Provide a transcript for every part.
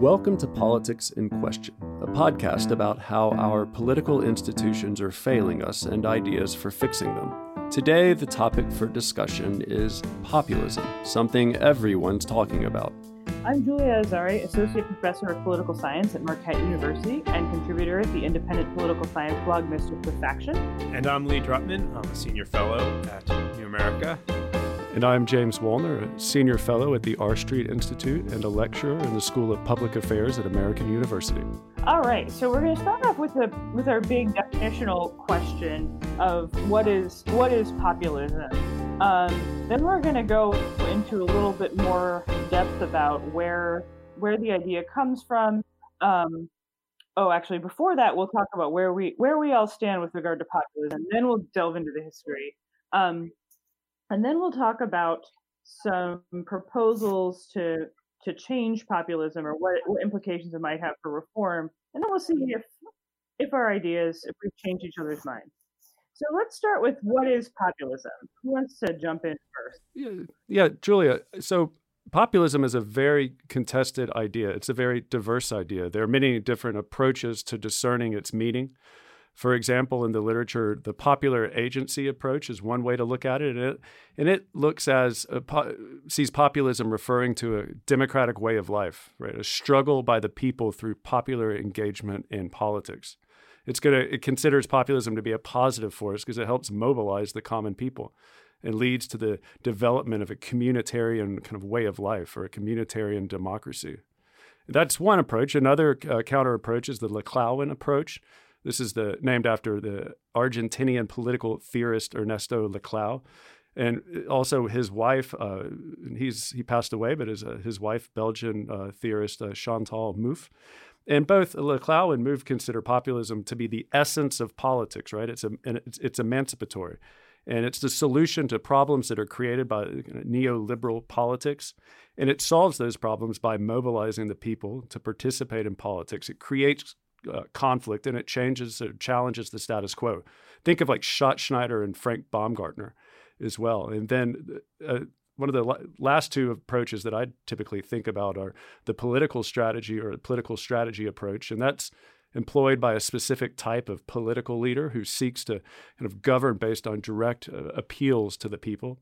Welcome to Politics in Question, a podcast about how our political institutions are failing us and ideas for fixing them. Today, the topic for discussion is populism, something everyone's talking about. I'm Julia Azari, Associate Professor of Political Science at Marquette University and contributor at the independent political science blog Mischiefs of Faction. And I'm Lee Drutman. I'm a Senior Fellow at New America. And I'm James Wallner, a Senior Fellow at the R Street Institute and a lecturer in the School of Public Affairs at American University. All right, so we're going to start off with a with our big definitional question of what is what is populism. Um, then we're going to go into a little bit more depth about where where the idea comes from. Um, oh, actually, before that, we'll talk about where we where we all stand with regard to populism. Then we'll delve into the history. Um, and then we'll talk about some proposals to to change populism or what, what implications it might have for reform. And then we'll see if if our ideas, if we've changed each other's minds. So let's start with what is populism? Who wants to jump in first? Yeah, yeah, Julia. So populism is a very contested idea. It's a very diverse idea. There are many different approaches to discerning its meaning. For example, in the literature, the popular agency approach is one way to look at it, and it, and it looks as po- sees populism referring to a democratic way of life, right? A struggle by the people through popular engagement in politics. It's gonna it considers populism to be a positive force because it helps mobilize the common people and leads to the development of a communitarian kind of way of life or a communitarian democracy. That's one approach. Another uh, counter approach is the Laclauan approach, this is the named after the Argentinian political theorist Ernesto Laclau, and also his wife. Uh, he's he passed away, but his uh, his wife, Belgian uh, theorist uh, Chantal Mouffe. And both Laclau and Mouffe consider populism to be the essence of politics, right? It's, a, it's, it's emancipatory. And it's the solution to problems that are created by neoliberal politics. And it solves those problems by mobilizing the people to participate in politics. It creates uh, conflict and it changes or challenges the status quo. Think of like Schattschneider and Frank Baumgartner as well. And then uh, one of the last two approaches that I typically think about are the political strategy or political strategy approach, and that's employed by a specific type of political leader who seeks to kind of govern based on direct uh, appeals to the people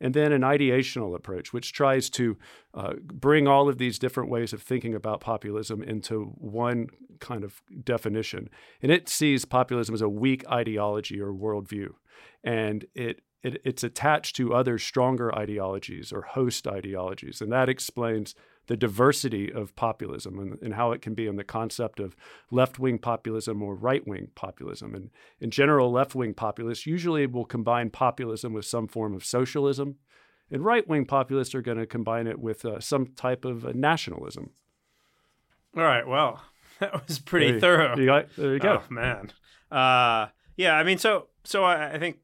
and then an ideational approach, which tries to uh, bring all of these different ways of thinking about populism into one kind of definition. And it sees populism as a weak ideology or worldview, and it, it it's attached to other stronger ideologies or host ideologies, and that explains the diversity of populism and, and, how it can be in the concept of left wing populism or right wing populism. And in general, left wing populists usually will combine populism with some form of socialism, and right wing populists are going to combine it with uh, some type of uh, nationalism. All right. Well, that was pretty there, thorough. You got, there you go. Oh, man. Uh, yeah, I mean, so so I, I think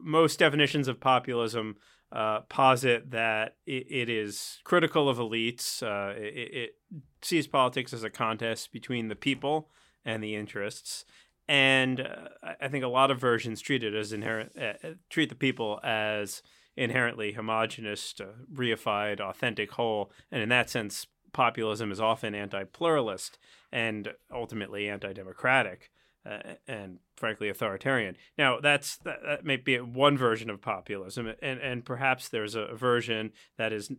most definitions of populism uh, posit that it, it is critical of elites. Uh, it, it, sees politics as a contest between the people and the interests. And uh, I think a lot of versions treat it as inherent, uh, treat the people as inherently homogenous, uh, reified, authentic whole. And in that sense, populism is often anti pluralist and ultimately anti democratic uh, and frankly authoritarian. Now that's that, that, may be one version of populism, and and perhaps there's a version that is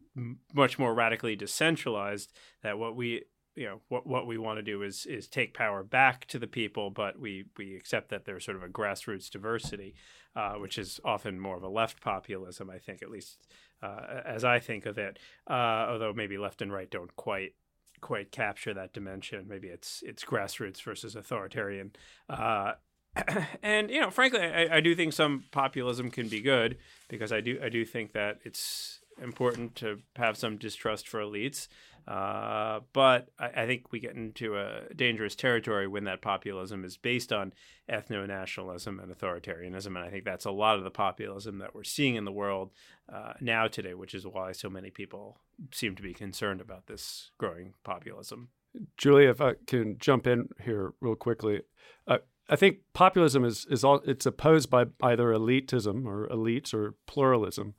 much more radically decentralized. That what we you know what what we want to do is is take power back to the people, but we we accept that there's sort of a grassroots diversity, uh, which is often more of a left populism. I think at least uh, as I think of it, uh, although maybe left and right don't quite quite capture that dimension. Maybe it's it's grassroots versus authoritarian. Uh, and you know, frankly, I, I, do think some populism can be good because I do I do think that it's important to have some distrust for elites. Uh, but I, I, think we get into a dangerous territory when that populism is based on ethno nationalism and authoritarianism. And I think that's a lot of the populism that we're seeing in the world uh, now today, which is why so many people seem to be concerned about this growing populism. Julia, if I can jump in here real quickly. Uh, I think populism is, is all, it's opposed by either elitism or elites or pluralism.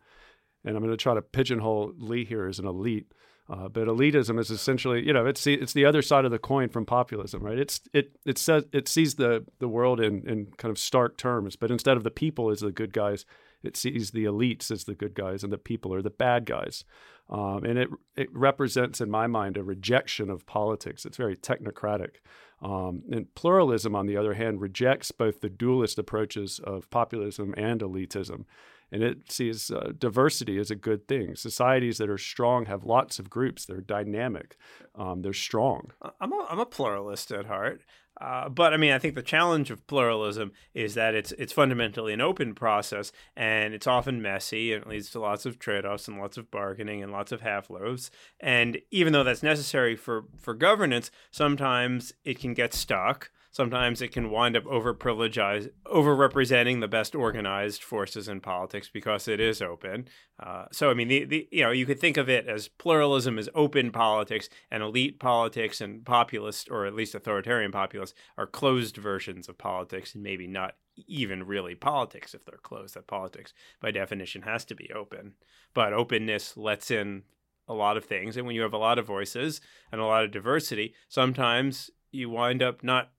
And I'm going to try to pigeonhole Lee here as an elite. Uh, but elitism is essentially, you know, it's the, it's the other side of the coin from populism, right? It's it it says it sees the the world in in kind of stark terms, but instead of the people as the good guys, it sees the elites as the good guys and the people are the bad guys. Um, and it it represents, in my mind, a rejection of politics. It's very technocratic. Um, and pluralism, on the other hand, rejects both the dualist approaches of populism and elitism and it sees uh, diversity as a good thing. Societies that are strong have lots of groups. They're dynamic. Um, they're strong. I'm a, I'm a pluralist at heart. Uh, but I mean, I think the challenge of pluralism is that it's it's fundamentally an open process, and it's often messy, and it leads to lots of trade-offs and lots of bargaining and lots of half loaves. And even though that's necessary for for governance, sometimes it can get stuck sometimes it can wind up over privilegized, over representing the best organized forces in politics because it is open. Uh, so, I mean, the, the you know you could think of it as pluralism as open politics, and elite politics and populist, or at least authoritarian populists, are closed versions of politics, and maybe not even really politics if they're closed. That politics, by definition, has to be open. But openness lets in a lot of things, and when you have a lot of voices and a lot of diversity, sometimes you wind up not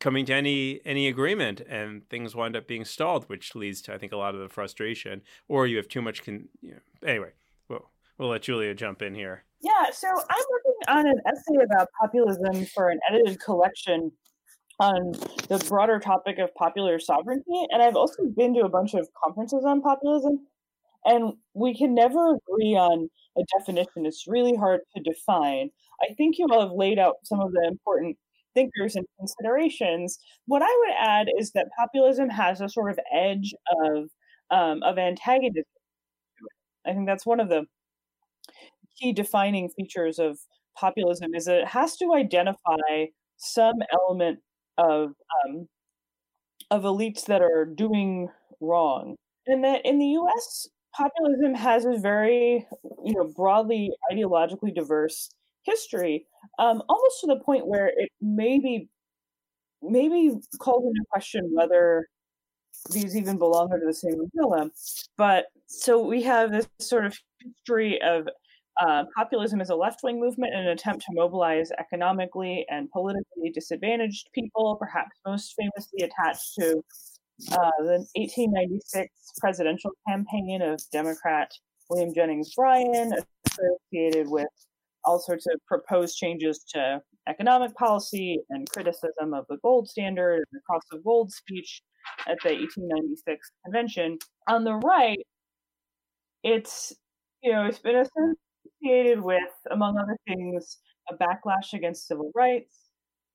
coming to any any agreement and things wind up being stalled which leads to i think a lot of the frustration or you have too much con- you know, anyway we'll, we'll let julia jump in here. Yeah so i'm working on an essay about populism for an edited collection on the broader topic of popular sovereignty and i've also been to a bunch of conferences on populism and we can never agree on a definition. It's really hard to define. I think you all have laid out some of the important thinkers and considerations. What I would add is that populism has a sort of edge of um, of antagonism. I think that's one of the key defining features of populism is that it has to identify some element of um, of elites that are doing wrong, and that in the U.S. populism has a very you know broadly ideologically diverse history, um, almost to the point where it maybe maybe calls into question whether these even belong under the same umbrella. But so we have this sort of history of uh, populism as a left wing movement in an attempt to mobilize economically and politically disadvantaged people, perhaps most famously attached to uh, the 1896 presidential campaign of Democrat William Jennings Bryan, associated with all sorts of proposed changes to economic policy and criticism of the gold standard and the Cross of Gold speech at the 1896 convention. On the right, it's you know it's been associated with, among other things, a backlash against civil rights,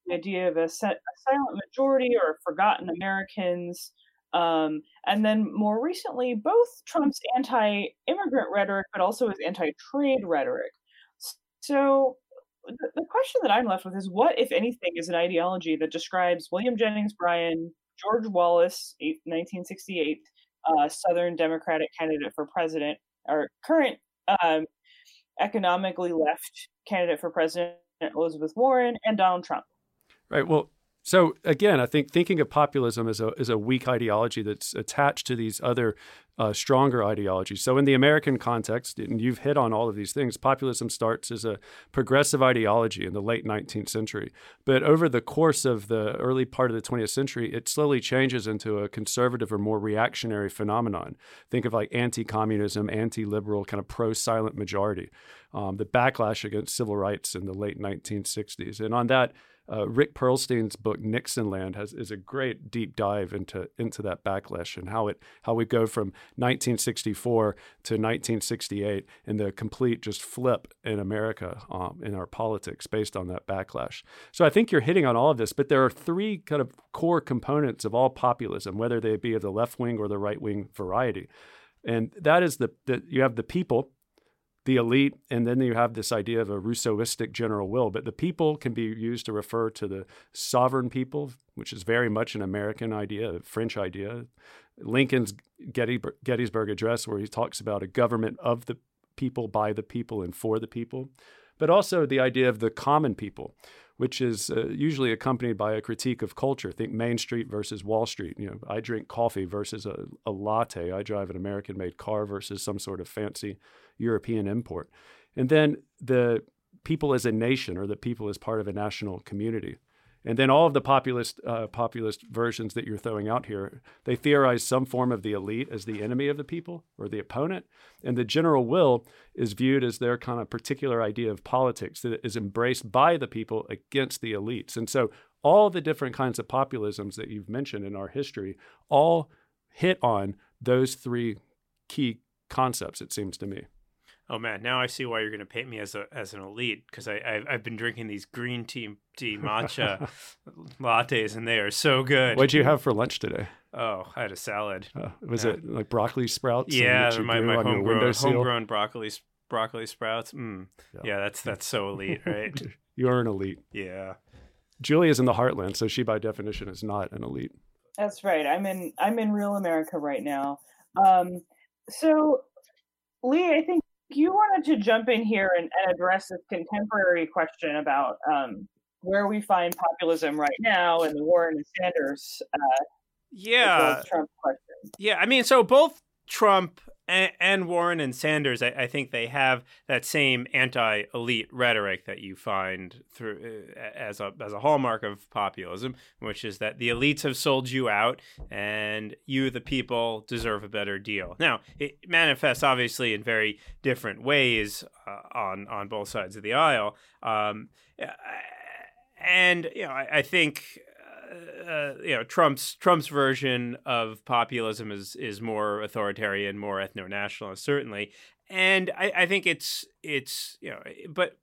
the idea of a, set, a silent majority or forgotten Americans. Um, and then more recently, both Trump's anti immigrant rhetoric, but also his anti trade rhetoric, so the, the question that I'm left with is what, if anything, is an ideology that describes William Jennings Bryan, George Wallace, 1968, uh, Southern Democratic candidate for president, or current um, economically left candidate for president, Elizabeth Warren, and Donald Trump. Right. Well, so again, I think thinking of populism as a as a weak ideology that's attached to these other uh, stronger ideologies. So in the American context, and you've hit on all of these things, populism starts as a progressive ideology in the late 19th century, but over the course of the early part of the 20th century, it slowly changes into a conservative or more reactionary phenomenon. Think of like anti-communism, anti-liberal, kind of pro-silent majority. Um, the backlash against civil rights in the late 1960s, and on that uh, Rick Perlstein's book Nixonland has is a great deep dive into into that backlash and how it how we go from 1964 to 1968 and the complete just flip in America um, in our politics based on that backlash. So I think you're hitting on all of this, but there are three kind of core components of all populism, whether they be of the left wing or the right wing variety, and that is the, the you have the people the elite, and then you have this idea of a Rousseauistic general will. But the people can be used to refer to the sovereign people, which is very much an American idea, a French idea. Lincoln's Gettysburg Address, where he talks about a government of the people, by the people, and for the people. But also the idea of the common people, which is uh, usually accompanied by a critique of culture. Think Main Street versus Wall Street. You know, I drink coffee versus a, a latte. I drive an American-made car versus some sort of fancy European import. and then the people as a nation or the people as part of a national community. And then all of the populist uh, populist versions that you're throwing out here, they theorize some form of the elite as the enemy of the people or the opponent, and the general will is viewed as their kind of particular idea of politics that is embraced by the people against the elites. And so all the different kinds of populisms that you've mentioned in our history all hit on those three key concepts. It seems to me. Oh man, now I see why you're going to paint me as a as an elite because I I've, I've, been drinking these green tea tea matcha lattes and they are so good. What'd you have for lunch today? Oh, I had a salad. Uh, was yeah. it like broccoli sprouts? Yeah, my, my homegrown homegrown broccoli broccoli sprouts. Mm. Yeah. yeah, that's that's so elite, right? you're an elite. Yeah. Julie is in the heartland, so she by definition is not an elite. That's right. I'm in I'm in real America right now. Um, so Lee, I think you wanted to jump in here and, and address this contemporary question about um, where we find populism right now and the Warren and Sanders. Uh, yeah. Trump question. Yeah, I mean, so both Trump and, and Warren and Sanders, I, I, think they have that same anti-elite rhetoric that you find through uh, as a as a hallmark of populism, which is that the elites have sold you out, and you, the people, deserve a better deal. Now, it manifests obviously in very different ways uh, on on both sides of the aisle, um, and you know, I, I think uh, you know Trump's Trump's version of populism is is more authoritarian, more ethno nationalist, certainly, and I, I think it's it's you know, but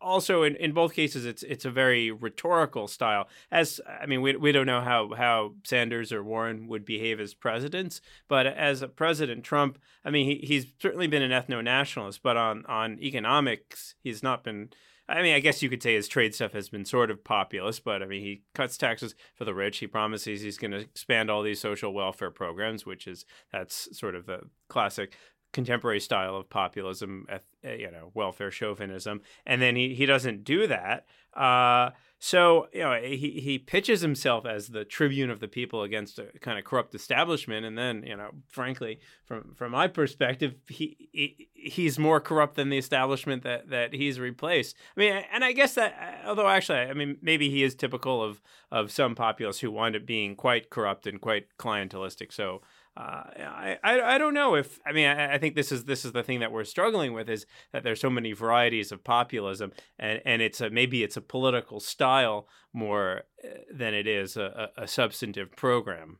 also in, in both cases it's it's a very rhetorical style. As i mean we, we don't know how how sanders or warren would behave as presidents but as a president trump i mean he, he's certainly been an ethno-nationalist but on on economics he's not been I mean, I guess you could say his trade stuff has been sort of populist, but I mean, he cuts taxes for the rich. He promises he's going to expand all these social welfare programs, which is that's sort of the classic contemporary style of populism, you know, welfare chauvinism, and then he he doesn't do that. Uh, so you know, he he pitches himself as the tribune of the people against a kind of corrupt establishment, and then you know, frankly, from from my perspective, he, he he's more corrupt than the establishment that that he's replaced. I mean, and I guess that although actually, I mean, maybe he is typical of of some populists who wind up being quite corrupt and quite clientelistic. So uh, I, I, don't know if I mean I, I, think this is this is the thing that we're struggling with is that there's so many varieties of populism and and it's a maybe it's a political style more uh, than it is a, a substantive program.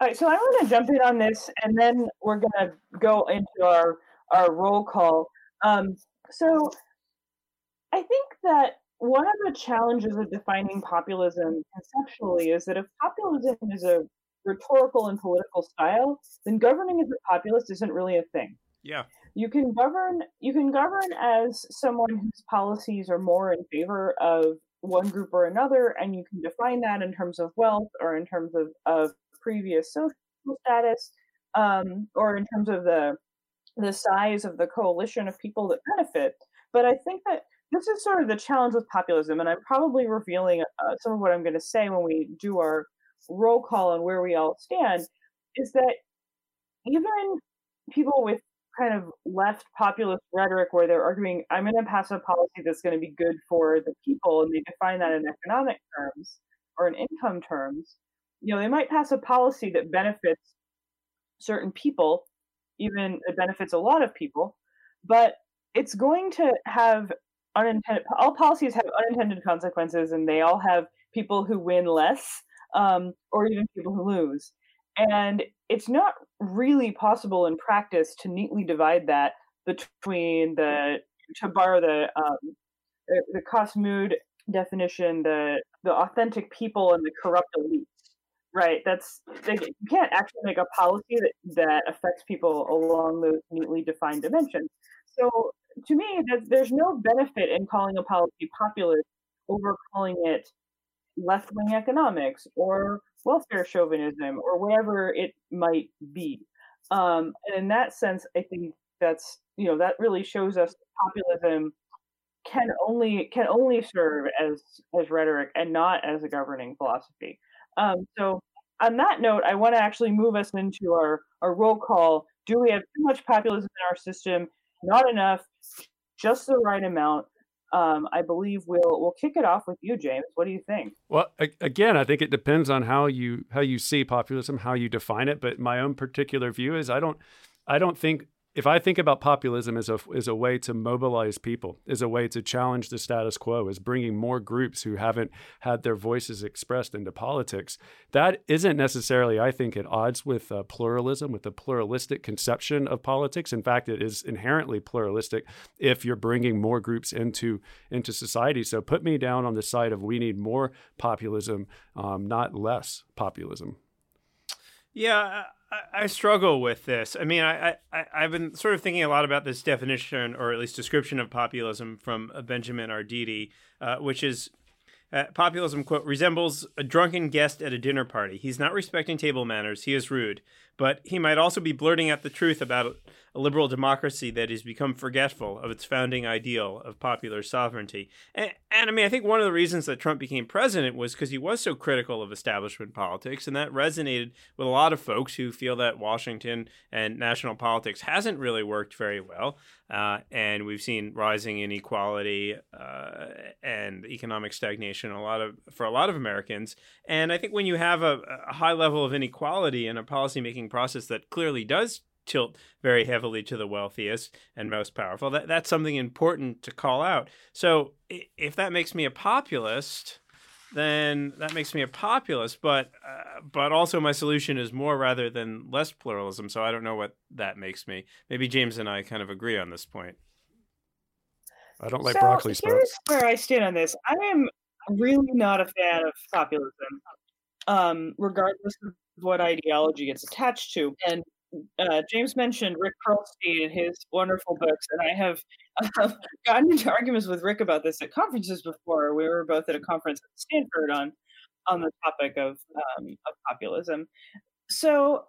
All right, so I want to jump in on this, and then we're going to go into our our roll call. Um, so I think that one of the challenges of defining populism conceptually is that if populism is a rhetorical and political style, then governing as a populist isn't really a thing. Yeah. You can govern you can govern as someone whose policies are more in favor of one group or another, and you can define that in terms of wealth or in terms of, of previous social status, um, or in terms of the the size of the coalition of people that benefit. But I think that this is sort of the challenge with populism, and I'm probably revealing uh, some of what I'm going to say when we do our roll call on where we all stand is that even people with kind of left populist rhetoric where they're arguing, I'm going to pass a policy that's going to be good for the people, and they define that in economic terms or in income terms, you know, they might pass a policy that benefits certain people, even it benefits a lot of people, but it's going to have unintended, all policies have unintended consequences, and they all have people who win less um, or even people who lose. And it's not really possible in practice to neatly divide that between the, to borrow the, um, the, the Cas Mudde definition, the, the authentic people and the corrupt elite. Right. That's you can't actually make a policy that, that affects people along those neatly defined dimensions. So to me, there's no benefit in calling a policy populist over calling it left wing economics or welfare chauvinism or whatever it might be. Um, and in that sense, I think that's you know that really shows us populism can only can only serve as as rhetoric and not as a governing philosophy. Um, so on that note, I want to actually move us into our our roll call. Do we have too much populism in our system? not enough, just the right amount. Um, I believe we'll we'll kick it off with you, James. What do you think? Well, again, I think it depends on how you how you see populism, how you define it. But my own particular view is I don't I don't think if I think about populism as a as a way to mobilize people, as a way to challenge the status quo, as bringing more groups who haven't had their voices expressed into politics, that isn't necessarily, I think, at odds with uh, pluralism, with the pluralistic conception of politics. In fact, it is inherently pluralistic if you're bringing more groups into into society. So put me down on the side of we need more populism, um, not less populism. Yeah, I, I struggle with this. I mean, I, I I've been sort of thinking a lot about this definition, or at least description of populism from uh, Benjamin Arditi, uh, which is uh, populism quote resembles a drunken guest at a dinner party. He's not respecting table manners. He is rude, but he might also be blurting out the truth about a liberal democracy that has become forgetful of its founding ideal of popular sovereignty. And, and I mean, I think one of the reasons that Trump became president was because he was so critical of establishment politics, and that resonated with a lot of folks who feel that Washington and national politics hasn't really worked very well. Uh, and we've seen rising inequality uh, and economic stagnation a lot of for a lot of Americans. And I think when you have a, a high level of inequality in a policymaking process that clearly does tilt very heavily to the wealthiest and most powerful. That that's something important to call out. So if that makes me a populist, then that makes me a populist. But uh, but also my solution is more rather than less pluralism. So I don't know what that makes me. Maybe James and I kind of agree on this point. I don't like so broccoli sprouts. Here's where I stand on this. I am really not a fan of populism, um, regardless of what ideology it's attached to. And uh, James mentioned Rick Perlstein and his wonderful books, and I have uh, gotten into arguments with Rick about this at conferences before. We were both at a conference at Stanford on on the topic of um, of populism. So,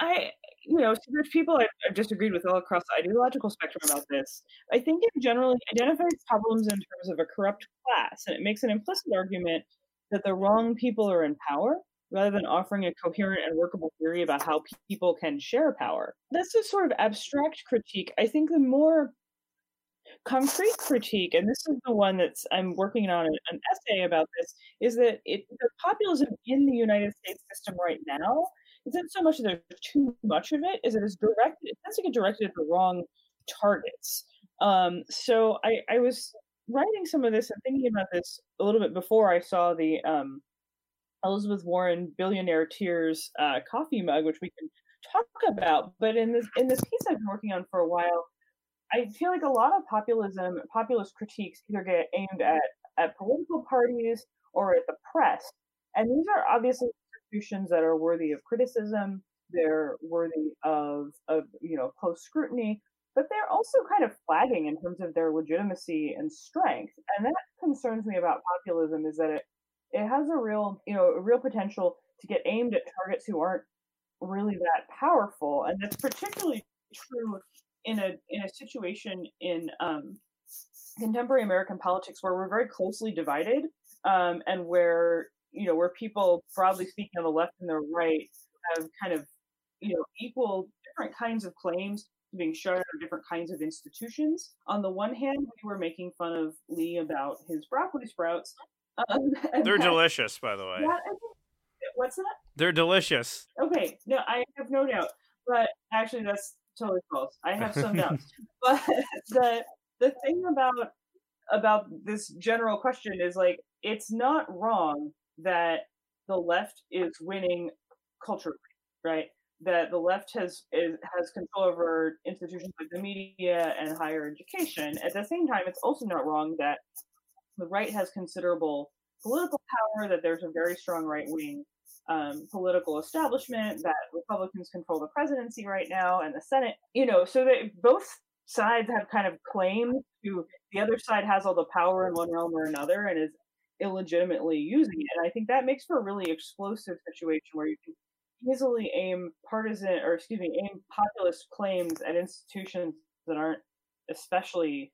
I you know, so there's people I've, I've, disagreed with all across the ideological spectrum about this. I think it generally identifies problems in terms of a corrupt class, and it makes an implicit argument that the wrong people are in power rather than offering a coherent and workable theory about how people can share power. That's a sort of abstract critique. I think the more concrete critique, and this is the one that's I'm working on an, essay about this, is that it, the populism in the United States system right now isn't so much that there's too much of it, is it is directed, it tends to get directed at the wrong targets. Um, so I, I was writing some of this and thinking about this a little bit before I saw the um, Elizabeth Warren billionaire tears uh, coffee mug, which we can talk about. But in this in this piece I've been working on for a while, I feel like a lot of populism, populist critiques either get aimed at at political parties or at the press, and these are obviously institutions that are worthy of criticism. They're worthy of of you know close scrutiny, but they're also kind of flagging in terms of their legitimacy and strength. And that concerns me about populism is that it it has a real, you know, a real potential to get aimed at targets who aren't really that powerful, and that's particularly true in a in a situation in um, contemporary American politics where we're very closely divided, um, and where you know where people, broadly speaking, on the left and the right, have kind of you know equal different kinds of claims being shared of different kinds of institutions. On the one hand, we were making fun of Lee about his broccoli sprouts, um, They're that, delicious, by the way. That, what's that? They're delicious. Okay, no, I have no doubt. But actually, that's totally false. I have some doubts. But the the thing about about this general question is like it's not wrong that the left is winning culturally, right? That the left has is, has control over institutions like the media and higher education. At the same time, it's also not wrong that the right has considerable political power, that there's a very strong right wing um, political establishment, that Republicans control the presidency right now and the Senate, you know, so that both sides have kind of claimed to the other side has all the power in one realm or another and is illegitimately using it. And I think that makes for a really explosive situation where you can easily aim partisan or excuse me, aim populist claims at institutions that aren't especially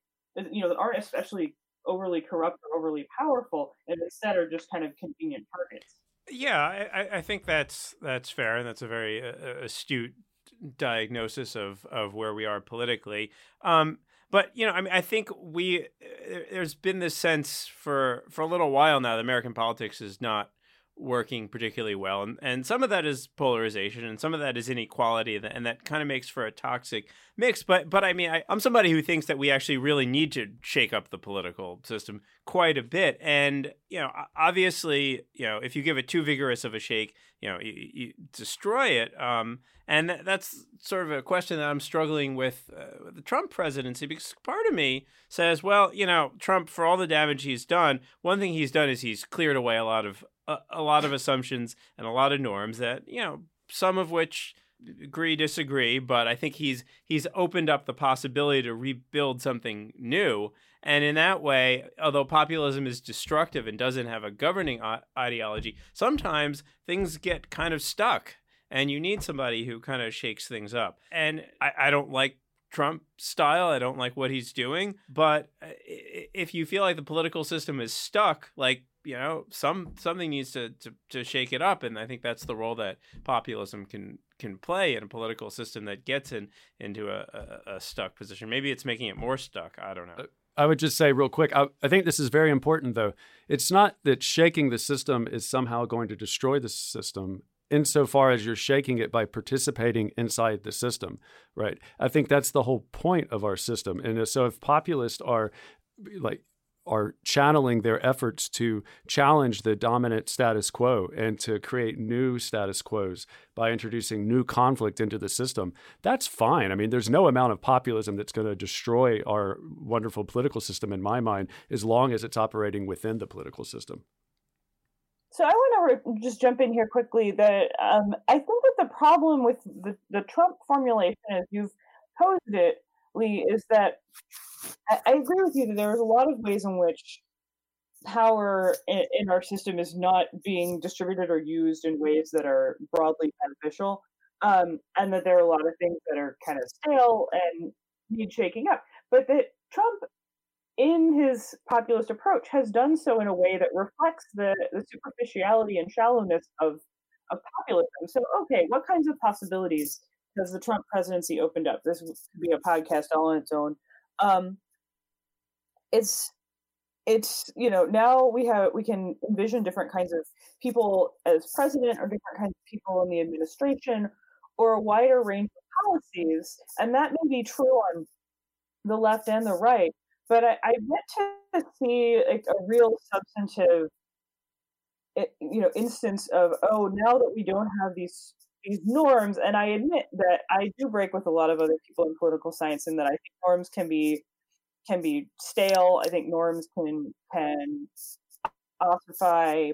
you know that aren't especially overly corrupt or overly powerful, and instead are just kind of convenient targets. Yeah, I, I think that's that's fair, and that's a very uh, uh astute diagnosis of of where we are politically. Um, but you know, I mean, I think we there's been this sense for for a little while now that American politics is not working particularly well and, and some of that is polarization and some of that is inequality and that kind of makes for a toxic mix but but i mean I, i'm somebody who thinks that we actually really need to shake up the political system quite a bit and you know obviously you know if you give it too vigorous of a shake you know you, you destroy it um, and that's sort of a question that i'm struggling with, uh, with the trump presidency because part of me says well you know trump for all the damage he's done one thing he's done is he's cleared away a lot of a, a lot of assumptions and a lot of norms that you know some of which agree disagree but i think he's he's opened up the possibility to rebuild something new and in that way although populism is destructive and doesn't have a governing ideology sometimes things get kind of stuck and you need somebody who kind of shakes things up and i, I don't like Trump style. I don't like what he's doing. But uh, if you feel like the political system is stuck, like you know some something needs to, to to shake it up and i think that's the role that populism can can play in a political system that gets in into a, a, a stuck position maybe it's making it more stuck i don't know uh, i would just say real quick I, I think this is very important though it's not that shaking the system is somehow going to destroy the system insofar as you're shaking it by participating inside the system, right? I think that's the whole point of our system. And so if populists are like are channeling their efforts to challenge the dominant status quo and to create new status quos by introducing new conflict into the system. That's fine. I mean, there's no amount of populism that's going to destroy our wonderful political system, in my mind, as long as it's operating within the political system. So I want to just jump in here quickly. That um, I think that the problem with the, the Trump formulation, as you've posed it, Lee, is that I, I agree with you that there's a lot of ways in which power in, in, our system is not being distributed or used in ways that are broadly beneficial, um, and that there are a lot of things that are kind of stale and need shaking up. But that Trump, in his populist approach, has done so in a way that reflects the, the superficiality and shallowness of of populism. So, okay, what kinds of possibilities has the Trump presidency opened up? This could be a podcast all on its own. Um, it's it's you know now we have we can envision different kinds of people as president or different kinds of people in the administration or a wider range of policies and that may be true on the left and the right but i, I get to see a, a real substantive eh, you know instance of oh now that we don't have these these norms and i admit that i do break with a lot of other people in political science and that i think norms can be can be stale. I think norms can can ossify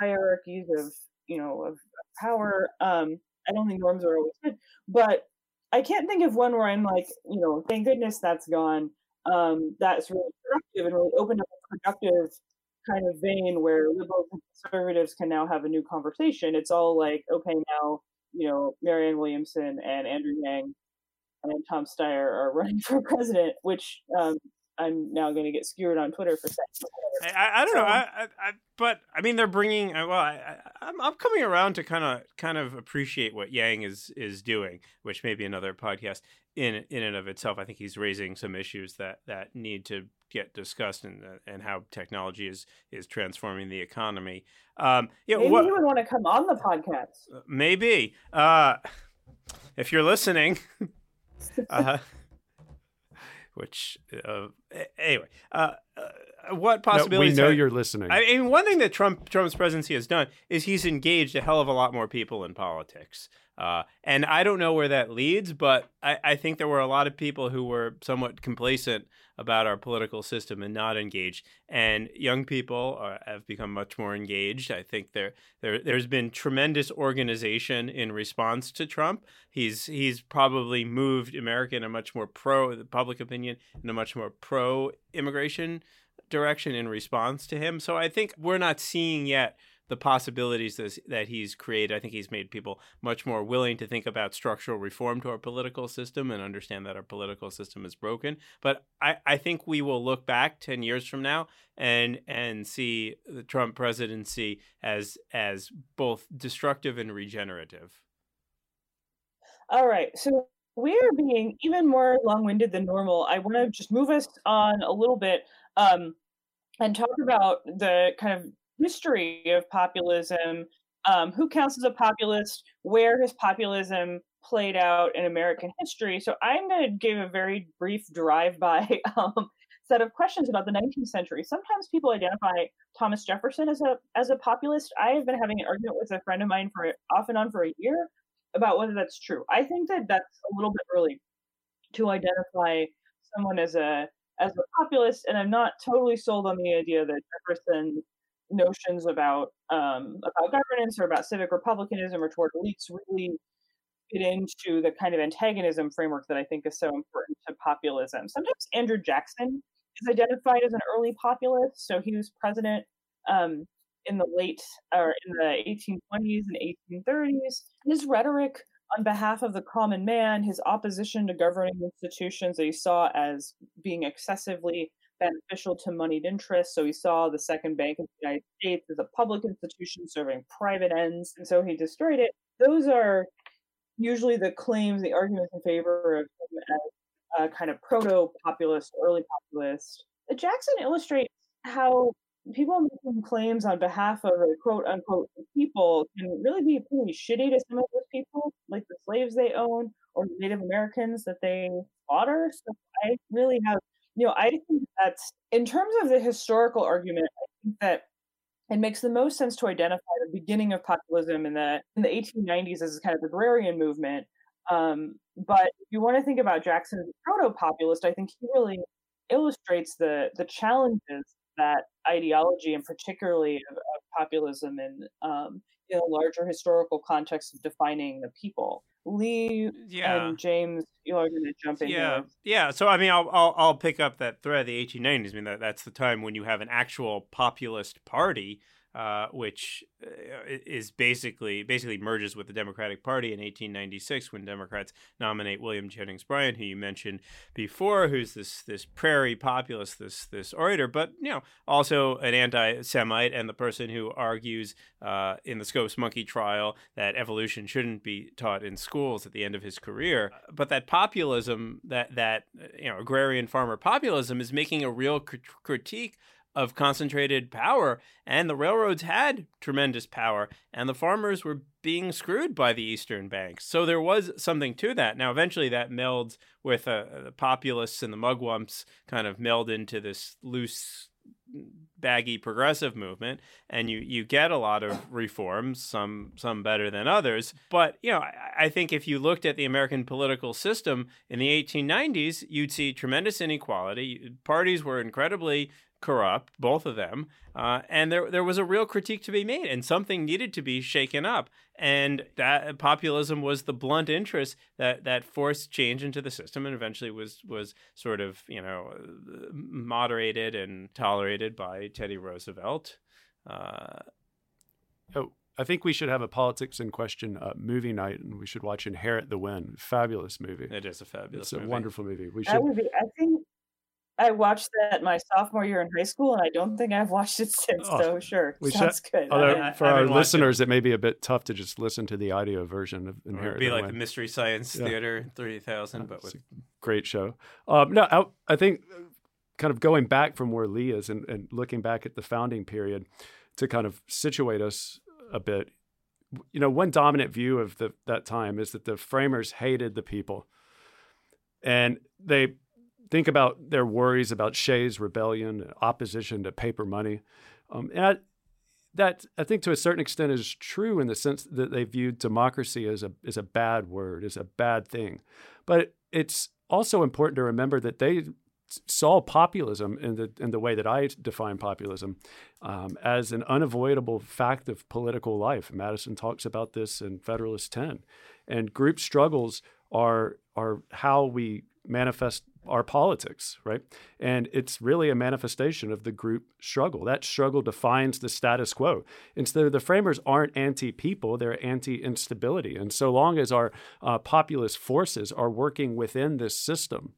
hierarchies of you know of power. Um, I don't think norms are always good, but I can't think of one where I'm like, you know, thank goodness that's gone. Um, that's really productive and really opened up a productive kind of vein where liberals and conservatives can now have a new conversation. It's all like, okay, now you know, Marianne Williamson and Andrew Yang and Tom Steyer are running for president, which um, I'm now going to get skewered on Twitter for saying. I, I don't know, I, I, but I mean, they're bringing. Uh, well, I, am I'm coming around to kind of kind of appreciate what Yang is is doing, which may be another podcast in in and of itself. I think he's raising some issues that that need to get discussed and uh, and how technology is is transforming the economy. Um, yeah, maybe what, you would want to come on the podcast. Uh, maybe. Uh, if you're listening. uh, which uh, anyway, uh, uh, what possibilities? No, we know are, you're listening. I mean, one thing that Trump Trump's presidency has done is he's engaged a hell of a lot more people in politics. Uh, and I don't know where that leads, but I, I, think there were a lot of people who were somewhat complacent about our political system and not engaged. And young people are, have become much more engaged. I think there, there there's been tremendous organization in response to Trump. He's he's probably moved America in a much more pro public opinion in a much more pro immigration direction in response to him. So I think we're not seeing yet the possibilities that he's created. I think he's made people much more willing to think about structural reform to our political system and understand that our political system is broken. But I, I think we will look back 10 years from now and and see the Trump presidency as as both destructive and regenerative. All right. So we're being even more long-winded than normal. I want to just move us on a little bit um, and talk about the kind of history of populism. Um, who counts as a populist? Where has populism played out in American history? So I'm going to give a very brief drive-by um, set of questions about the 19th century. Sometimes people identify Thomas Jefferson as a as a populist. I have been having an argument with a friend of mine for off and on for a year about whether that's true. I think that that's a little bit early to identify someone as a as a populist, and I'm not totally sold on the idea that Jefferson notions about um, about governance or about civic republicanism or toward elites really fit into the kind of antagonism framework that I think is so important to populism. Sometimes Andrew Jackson is identified as an early populist, so he was president um, in the late or in the 1820s and 1830s. His rhetoric on behalf of the common man, his opposition to governing institutions that he saw as being excessively beneficial to moneyed interests. So he saw the second bank of the United States as a public institution serving private ends, and so he destroyed it. Those are usually the claims, the arguments in favor of him as a kind of proto-populist, early populist. Jackson illustrates how people making claims on behalf of a quote unquote people can really be pretty shitty to some of those people, like the slaves they own or Native Americans that they slaughter. So I really have, you know, I think that's in terms of the historical argument, I think that it makes the most sense to identify the beginning of populism in the in the 1890s as kind of agrarian movement. Um, but if you want to think about Jackson as a proto-populist, I think he really illustrates the the challenges that ideology and particularly of, of populism in um, in a larger historical context of defining the people. Lee yeah. and James, you are going to jump in. Yeah, here. yeah. So I mean, I'll, I'll I'll pick up that thread. The 1890s. I mean, that that's the time when you have an actual populist party uh, which uh, is basically basically merges with the Democratic Party in 1896 when Democrats nominate William Jennings Bryan, who you mentioned before, who's this this prairie populist, this this orator, but you know also an anti-Semite and the person who argues uh, in the Scopes Monkey trial that evolution shouldn't be taught in schools at the end of his career. But that populism, that that you know agrarian farmer populism, is making a real critique of concentrated power. And the railroads had tremendous power, and the farmers were being screwed by the Eastern banks. So there was something to that. Now, eventually, that melds with uh, the populists and the mugwumps kind of meld into this loose baggy progressive movement and you you get a lot of reforms some some better than others but you know I, I, think if you looked at the american political system in the 1890s you'd see tremendous inequality parties were incredibly corrupt, both of them, uh, and there there was a real critique to be made, and something needed to be shaken up, and that populism was the blunt interest that that forced change into the system, and eventually was was sort of you know moderated and tolerated by Teddy Roosevelt. Uh, oh. I think we should have a politics in question uh, movie night, and we should watch Inherit the Wind. Fabulous movie. It is a fabulous. It's a movie. wonderful movie. We should. That would be. I think I watched that my sophomore year in high school, and I don't think I've watched it since. Oh, so sure, we sounds should, good. Although for our listeners, it. it. may be a bit tough to just listen to the audio version of Inherit. It'd be like the Mystery Science yeah. Theater three thousand, but with great show. Um, no, I, I, think kind of going back from where Lee is and, and looking back at the founding period to kind of situate us a bit. You know, one dominant view of the, that time is that the framers hated the people, and they think about their worries about Shays' rebellion, opposition to paper money. Um, and I, that I think to a certain extent is true in the sense that they viewed democracy as a as a bad word, as a bad thing. But it's also important to remember that they saw populism in the in the way that I define populism um, as an unavoidable fact of political life. Madison talks about this in Federalist 10, and group struggles are are how we manifest our politics, right? And it's really a manifestation of the group struggle. That struggle defines the status quo. Instead, the framers aren't anti people, they're anti instability. And so long as our uh, populist forces are working within this system,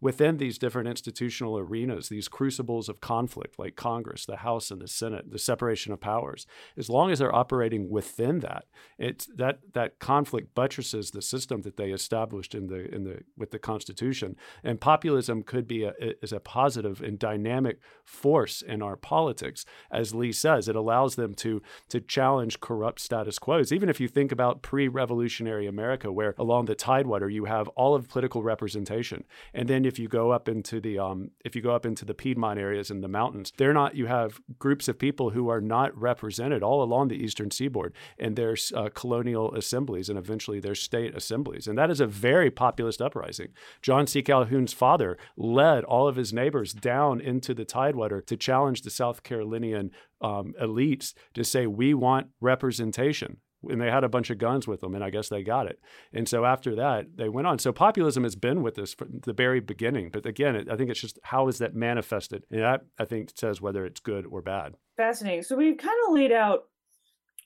within these different institutional arenas, these crucibles of conflict like Congress, the House and the Senate, the separation of powers, as long as they're operating within that, it's that that conflict buttresses the system that they established in the in the with the Constitution. And populism could be a, is a positive and dynamic force in our politics, as Lee says. It allows them to to challenge corrupt status quos. Even if you think about pre-revolutionary America, where along the Tidewater you have all of political representation, and then if you go up into the um, if you go up into the Piedmont areas and the mountains, they're not. You have groups of people who are not represented all along the eastern seaboard, and there's uh, colonial assemblies, and eventually there's state assemblies, and that is a very populist uprising. John C. Calhoun's father led all of his neighbors down into the Tidewater to challenge the South Carolinian um, elites to say we want representation and they had a bunch of guns with them, and I guess they got it. And so after that, they went on. So populism has been with us from the very beginning. But again, it, I think it's just how is that manifested, and that I think says whether it's good or bad. Fascinating. So we've kind of laid out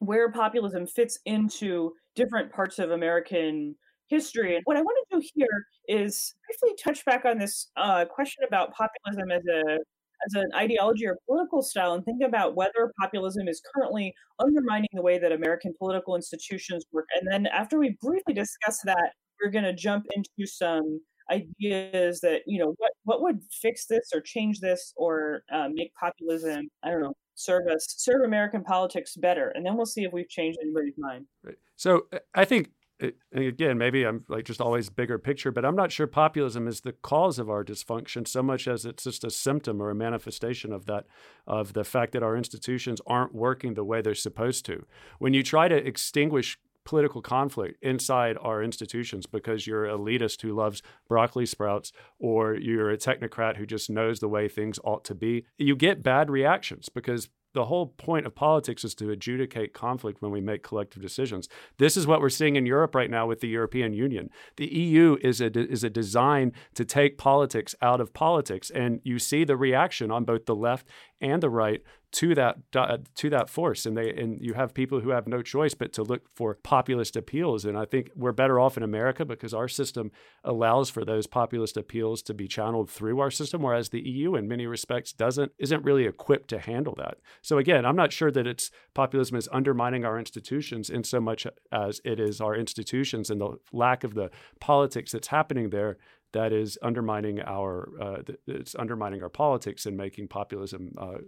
where populism fits into different parts of American history. And what I want to do here is briefly touch back on this uh, question about populism as a as an ideology or political style and think about whether populism is currently undermining the way that American political institutions work. And then after we briefly discuss that, we're going to jump into some ideas that you know what what would fix this or change this or uh, make populism I don't know serve us serve American politics better, and then we'll see if we've changed anybody's mind. Right. So I think it, again, maybe I'm like just always bigger picture, but I'm not sure populism is the cause of our dysfunction so much as it's just a symptom or a manifestation of that, of the fact that our institutions aren't working the way they're supposed to. When you try to extinguish political conflict inside our institutions because you're an elitist who loves broccoli sprouts or you're a technocrat who just knows the way things ought to be, you get bad reactions because the whole point of politics is to adjudicate conflict when we make collective decisions. This is what we're seeing in Europe right now with the European Union. The EU is a is a design to take politics out of politics, and you see the reaction on both the left and the right to that uh, to that force and they and you have people who have no choice but to look for populist appeals and I think we're better off in America because our system allows for those populist appeals to be channeled through our system whereas the EU in many respects doesn't isn't really equipped to handle that. So again, I'm not sure that it's populism is undermining our institutions in so much as it is our institutions and the lack of the politics that's happening there that is undermining our uh, it's undermining our politics and making populism uh,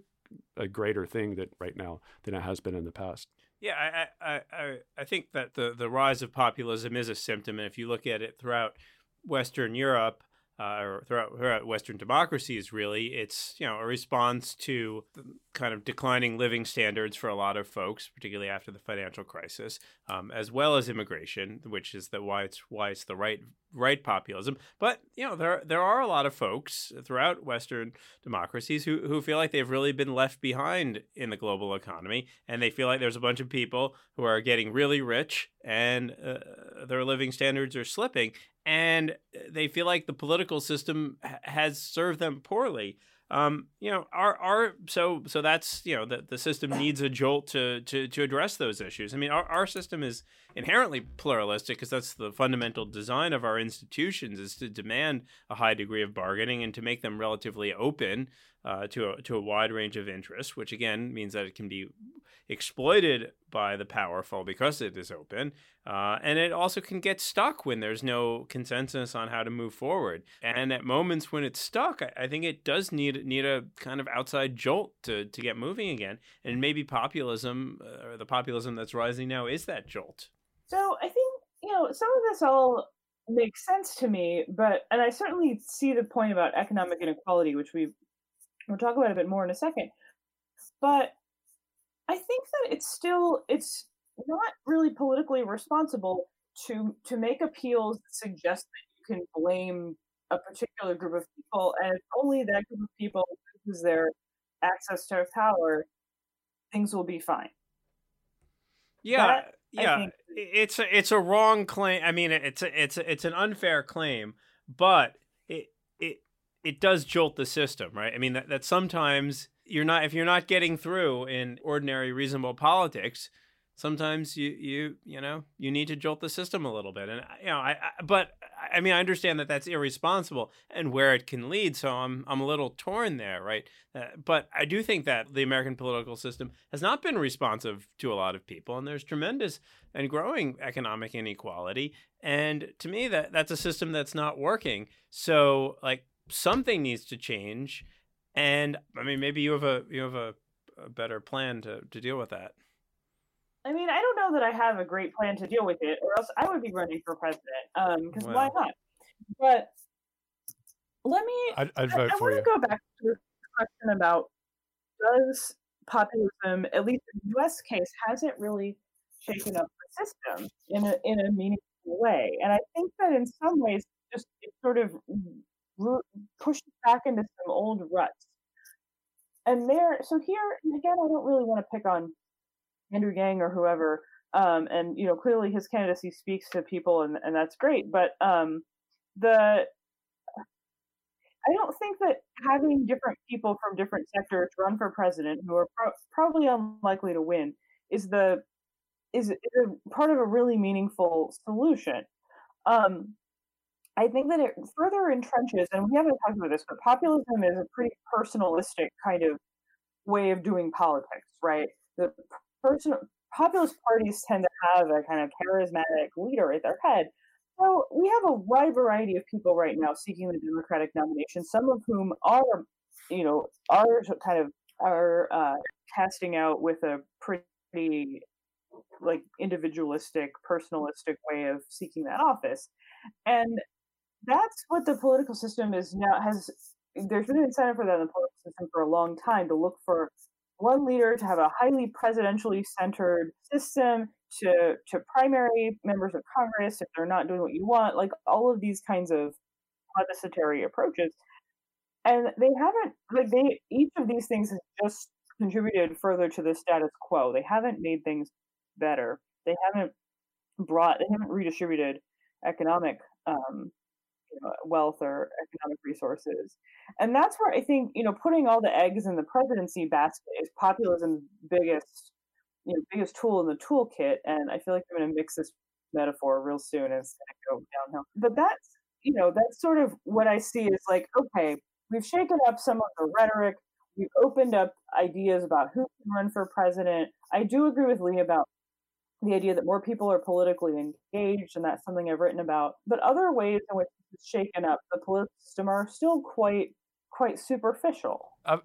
a greater thing that right now than it has been in the past. Yeah, I, I, I think that the, the rise of populism is a symptom, and if you look at it throughout Western Europe, uh, or throughout, throughout Western democracies, really, it's you know a response to kind of declining living standards for a lot of folks, particularly after the financial crisis, um, as well as immigration, which is the why it's why it's the right right populism. But you know there there are a lot of folks throughout Western democracies who who feel like they've really been left behind in the global economy, and they feel like there's a bunch of people who are getting really rich and uh, their living standards are slipping, and they feel like the political system has served them poorly. Um, you know, our our so so that's you know the the system needs a jolt to to to address those issues. I mean, our our system is inherently pluralistic because that's the fundamental design of our institutions is to demand a high degree of bargaining and to make them relatively open uh, to a to a wide range of interests, which again means that it can be exploited by the powerful because it is open, uh, and it also can get stuck when there's no consensus on how to move forward. And at moments when it's stuck, I, I think it does need need a kind of outside jolt to to get moving again. And maybe populism uh, or the populism that's rising now is that jolt. So I think you know some of this all makes sense to me, but and I certainly see the point about economic inequality, which we we'll talk about it a bit more in a second. But I think that it's still it's not really politically responsible to to make appeals that suggest that you can blame a particular group of people and if only that group of people loses their access to power, things will be fine. Yeah, that, yeah, think, it's a, it's a wrong claim. I mean, it's a, it's a, it's an unfair claim, but it does jolt the system, right? I mean that, that sometimes you're not if you're not getting through in ordinary reasonable politics, sometimes you you you know you need to jolt the system a little bit. And you know, I, I but I mean, I understand that that's irresponsible and where it can lead. So I'm I'm a little torn there, right? Uh, but I do think that the American political system has not been responsive to a lot of people, and there's tremendous and growing economic inequality. And to me, that that's a system that's not working. So like something needs to change. And I mean, maybe you have a you have a, a better plan to to deal with that. I mean, I don't know that I have a great plan to deal with it, or else I would be running for president. Um, because um, why not? But let me. I'd, I'd vote I, I want to go back to the question about does populism, at least in the U.S. case, hasn't really shaken up the system in a in a meaningful way? And I think that in some ways, just it sort of pushed back into some old ruts. And there, so here again, I don't really want to pick on Andrew Yang or whoever. Um, and you know, clearly his candidacy speaks to people, and, and that's great. But um, the I don't think that having different people from different sectors run for president who are pro- probably unlikely to win is the is, is part of a really meaningful solution. Um, I think that it further entrenches, and we haven't talked about this, but populism is a pretty personalistic kind of way of doing politics, right? The person populist parties tend to have a kind of charismatic leader at their head. So we have a wide variety of people right now seeking the Democratic nomination, some of whom are, you know, are kind of are uh, casting out with a pretty like individualistic, personalistic way of seeking that office, and that's what the political system is now has. There's been an incentive for that in the political system for a long time to look for one leader to have a highly presidentially centered system to to primary members of Congress if they're not doing what you want, like all of these kinds of plebiscitary approaches. And they haven't like they each of these things has just contributed further to the status quo. They haven't made things better. They haven't brought they haven't redistributed economic um, you know, wealth or economic resources. And that's where I think, you know, putting all the eggs in the presidency basket is populism's biggest, you know, biggest tool in the toolkit. And I feel like I'm going to mix this metaphor real soon and it's going to go downhill. But that's, you know, that's sort of what I see is like, okay, we've shaken up some of the rhetoric. We've opened up ideas about who can run for president. I do agree with Lee about the idea that more people are politically engaged, and that's something I've written about. But other ways in which it's shaken up the political system are still quite quite superficial. I'm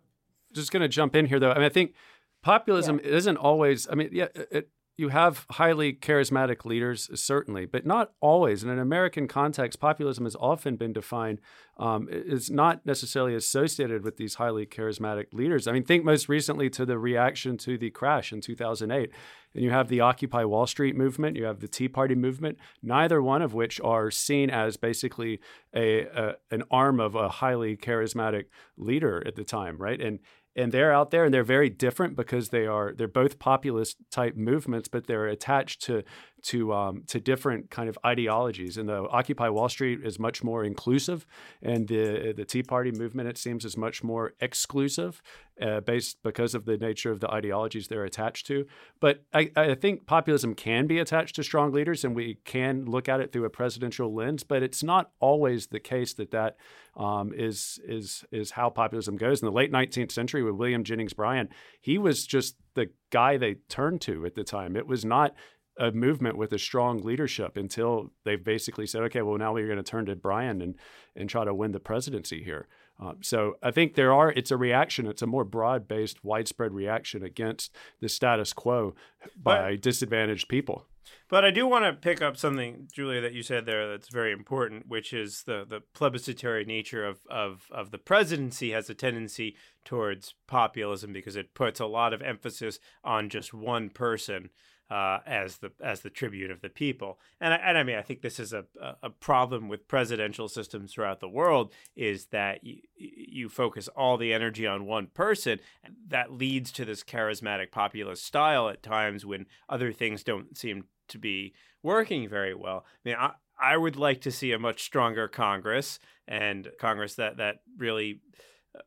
just going to jump in here, though. I mean, I think populism yeah. isn't always. I mean, yeah, it, you have highly charismatic leaders, certainly, but not always. In an American context, populism has often been defined um, is not necessarily associated with these highly charismatic leaders. I mean, think most recently to the reaction to the crash in 2008. And you have the Occupy Wall Street movement, you have the Tea Party movement, neither one of which are seen as basically a, a an arm of a highly charismatic leader at the time, right? And and they're out there and they're very different because they are they're both populist type movements but they're attached to to um, to different kind of ideologies and the occupy wall street is much more inclusive and the the tea party movement it seems is much more exclusive uh, based because of the nature of the ideologies they're attached to but I, I think populism can be attached to strong leaders and we can look at it through a presidential lens but it's not always the case that that um, is is is how populism goes in the late 19th century with William Jennings Bryan. He was just the guy they turned to at the time. It was not a movement with a strong leadership until they've basically said, okay, well now we're going to turn to Bryan and and try to win the presidency here. Uh, so I think there are it's a reaction. It's a more broad based, widespread reaction against the status quo by but, disadvantaged people. But I do want to pick up something, Julia, that you said there that's very important, which is the, the plebiscitary nature of, of, of the presidency has a tendency towards populism because it puts a lot of emphasis on just one person uh, as the as the tribute of the people. And I, and I mean, I think this is a, a problem with presidential systems throughout the world is that you, you focus all the energy on one person. And that leads to this charismatic populist style at times when other things don't seem to be working very well. I mean, I, I would like to see a much stronger Congress and Congress that that really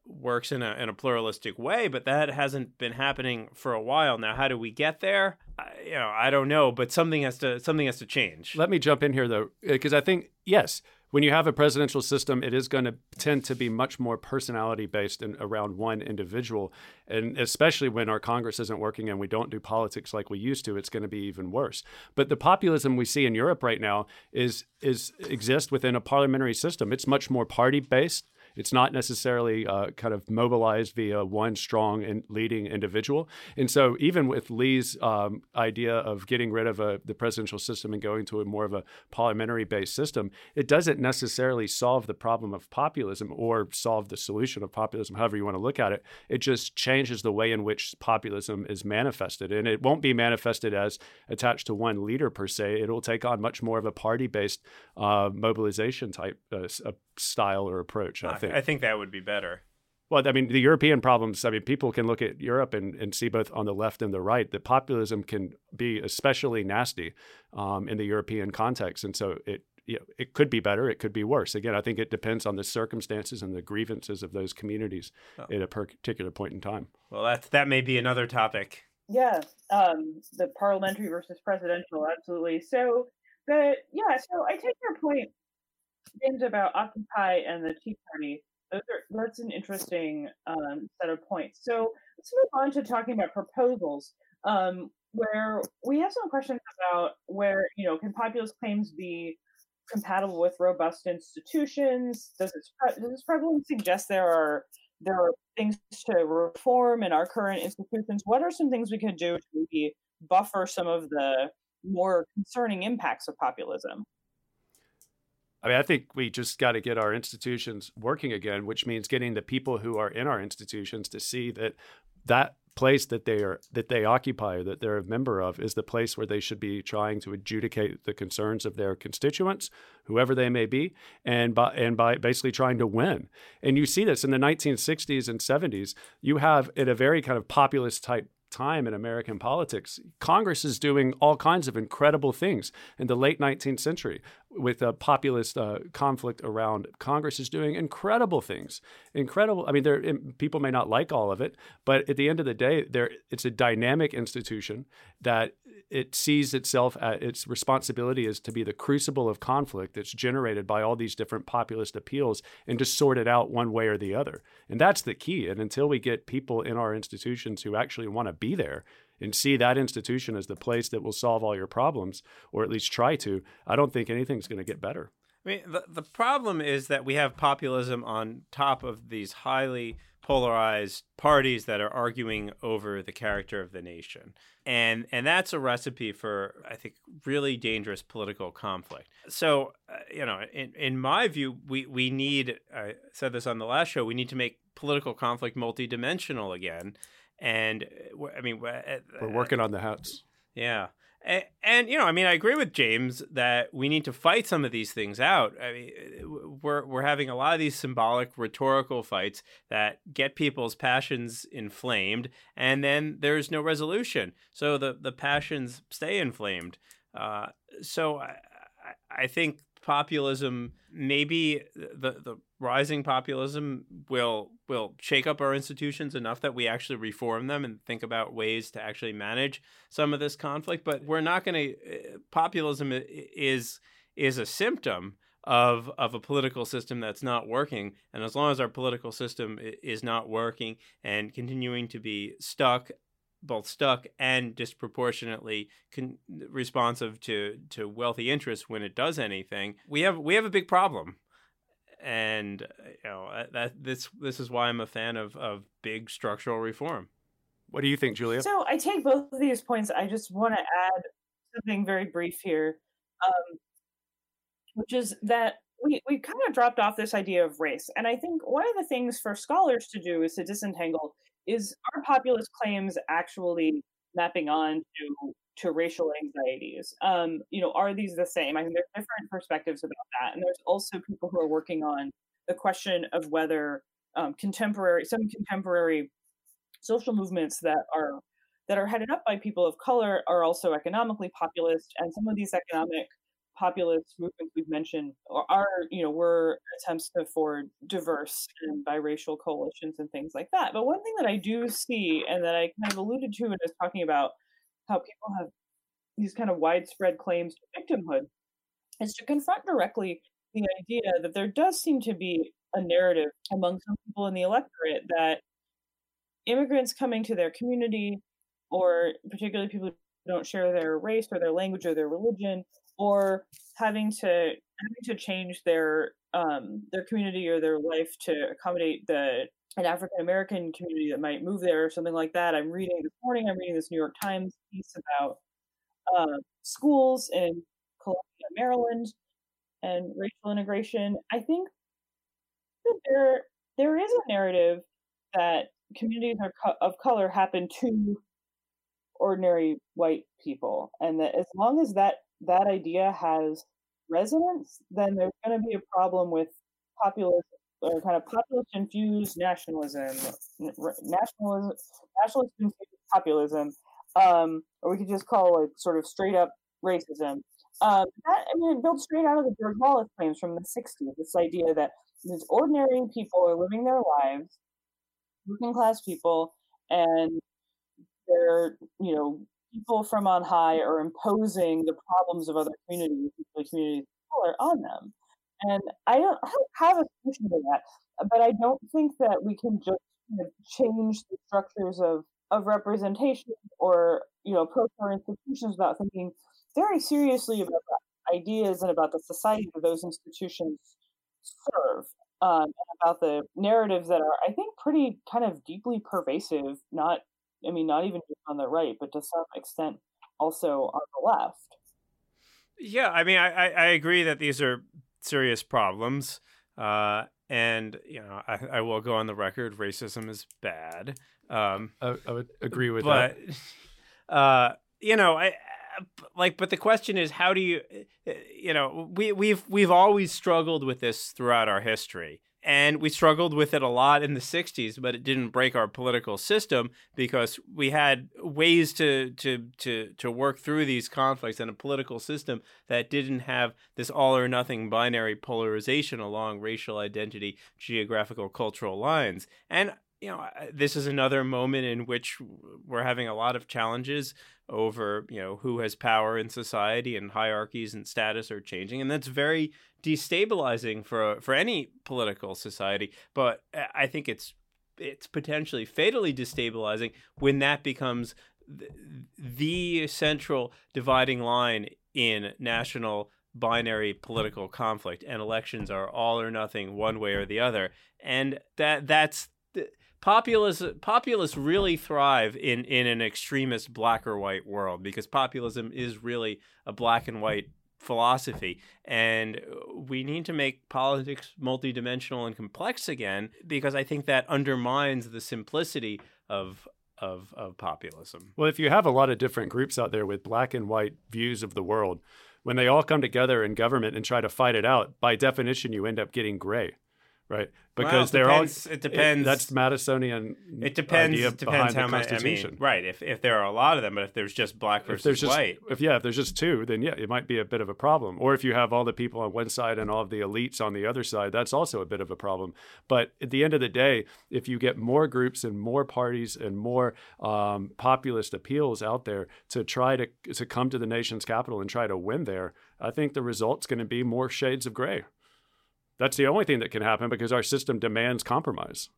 works in a in a pluralistic way, but that hasn't been happening for a while now. How do we get there? I, you know, I don't know, but something has to something has to change. Let me jump in here though, because I think yes, when you have a presidential system, it is going to tend to be much more personality based and around one individual. And especially when our Congress isn't working and we don't do politics like we used to, it's going to be even worse. But the populism we see in Europe right now is is exists within a parliamentary system. It's much more party based. It's not necessarily uh, kind of mobilized via one strong and leading individual. And so, even with Lee's um, idea of getting rid of a, the presidential system and going to a more of a parliamentary based system, it doesn't necessarily solve the problem of populism or solve the solution of populism, however you want to look at it. It just changes the way in which populism is manifested. And it won't be manifested as attached to one leader per se. It'll take on much more of a party based uh, mobilization type uh, style or approach. I think. I think that would be better. Well, I mean, the European problems, I mean, people can look at Europe and, and see both on the left and the right that populism can be especially nasty um, in the European context. And so it, you know, it could be better, it could be worse. Again, I think it depends on the circumstances and the grievances of those communities oh. at a particular point in time. Well, that, that may be another topic. Yeah, um, the parliamentary versus presidential, absolutely. So, the yeah, so I take your point James about Occupy and the Tea Party. Those are, that's an interesting um, set of points. So let's move on to talking about proposals, um, where we have some questions about where you know can populist claims be compatible with robust institutions? Does its does its prevalence suggest there are there are things to reform in our current institutions? What are some things we could do to maybe buffer some of the more concerning impacts of populism? I mean, I think we just got to get our institutions working again, which means getting the people who are in our institutions to see that that place that they are that they occupy that they're a member of is the place where they should be trying to adjudicate the concerns of their constituents whoever they may be and by and by basically trying to win and you see this in the 1960s and 70s you have in a very kind of populist type time in American politics. Congress is doing all kinds of incredible things in the late 19th century with a populist uh, conflict around. Congress is doing incredible things. Incredible. I mean, there people may not like all of it, but at the end of the day, there it's a dynamic institution that it sees itself at its responsibility is to be the crucible of conflict that's generated by all these different populist appeals and to sort it out one way or the other. And that's the key. And until we get people in our institutions who actually want to be there and see that institution as the place that will solve all your problems, or at least try to, I don't think anything's going to get better. I mean, the, the problem is that we have populism on top of these highly polarized parties that are arguing over the character of the nation. And and that's a recipe for I think really dangerous political conflict. So, uh, you know, in in my view, we we need I said this on the last show, we need to make political conflict multidimensional again. And uh, I mean, uh, we're working on the house. Yeah. And, and, you know, I mean, I agree with James that we need to fight some of these things out. I mean, we're we're having a lot of these symbolic, rhetorical fights that get people's passions inflamed, and then there's no resolution. So the the passions stay inflamed. Uh, so I, I think populism, maybe the the rising populism will will shake up our institutions enough that we actually reform them and think about ways to actually manage some of this conflict. But we're not going to. Uh, populism is is a symptom of of a political system that's not working and as long as our political system is not working and continuing to be stuck both stuck and disproportionately con- responsive to to wealthy interests when it does anything we have we have a big problem and you know uh, that this this is why I'm a fan of of big structural reform. What do you think, Julia? So I take both of these points. I just want to add something very brief here, um, which is that we we kind of dropped off this idea of race, and I think one of the things for scholars to do is to disentangle is our populist claims actually mapping on to to racial anxieties. Um, you know, are these the same? I think there's different perspectives about that, and there's also people who are working on the question of whether um, contemporary, some contemporary social movements that are that are headed up by people of color are also economically populist, and some of these economic populist movements we've mentioned are, you know, were attempts to for diverse and biracial coalitions and things like that. But one thing that I do see, and that I kind of alluded to I was talking about how people have these kind of widespread claims to victimhood is to confront directly the idea that there does seem to be a narrative among some people in the electorate that immigrants coming to their community, or particularly people who don't share their race or their language or their religion, or having to having to change their um, their community or their life to accommodate the an African American community that might move there or something like that. I'm reading this morning. I'm reading this New York Times piece about uh, schools in Columbia, Maryland, and racial integration. I think that there there is a narrative that communities of color happen to ordinary white people, and that as long as that that idea has resonance, then there's going to be a problem with populist or kind of populist infused nationalism, nationalism, nationalist infused populism, um, or we could just call it sort of straight up racism. Um, that I mean, it builds straight out of the George Wallace claims from the '60s. This idea that these ordinary people are living their lives, working class people, and they're you know people from on high are imposing the problems of other communities, communities of color, on them. And I don't, I don't have a solution to that, but I don't think that we can just change the structures of of representation or you know pro-core institutions without thinking very seriously about the ideas and about the society that those institutions serve um, and about the narratives that are i think pretty kind of deeply pervasive not i mean not even just on the right but to some extent also on the left. Yeah i mean i i agree that these are serious problems uh, and you know I, I will go on the record racism is bad um, I, I, would agree with but, that. Uh, you know, I like, but the question is, how do you, uh, you know, we we've we've always struggled with this throughout our history. And we struggled with it a lot in the 60s, but it didn't break our political system because we had ways to, to, to, to work through these conflicts in a political system that didn't have this all or nothing binary polarization along racial identity, geographical, cultural lines. And you know, this is another moment in which we're having a lot of challenges over, you know, who has power in society and hierarchies and status are changing, and that's very destabilizing for for any political society. But uh, I think it's it's potentially fatally destabilizing when that becomes the central dividing line in national binary political conflict and elections are all or nothing one way or the other and that that's populists populists really thrive in in an extremist black or white world because populism is really a black and white philosophy. And we need to make politics multidimensional and complex again because i think that undermines the simplicity of of of populism. Well if you have a lot of different groups out there with black and white views of the world when they all come together in government and try to fight it out by definition you end up getting gray right? Because well, they're depends, all. It depends. It, that's Madisonian. It depends. It depends how many. I mean, right? If if there are a lot of them, but if there's just black versus if there's just, white, if yeah, if there's just two, then yeah, it might be a bit of a problem. Or if you have all the people on one side and all of the elites on the other side, that's also a bit of a problem. But at the end of the day, if you get more groups and more parties and more um, populist appeals out there to try to to come to the nation's capital and try to win there, I think the result's going to be more shades of gray. That's the only thing that can happen because our system demands compromise.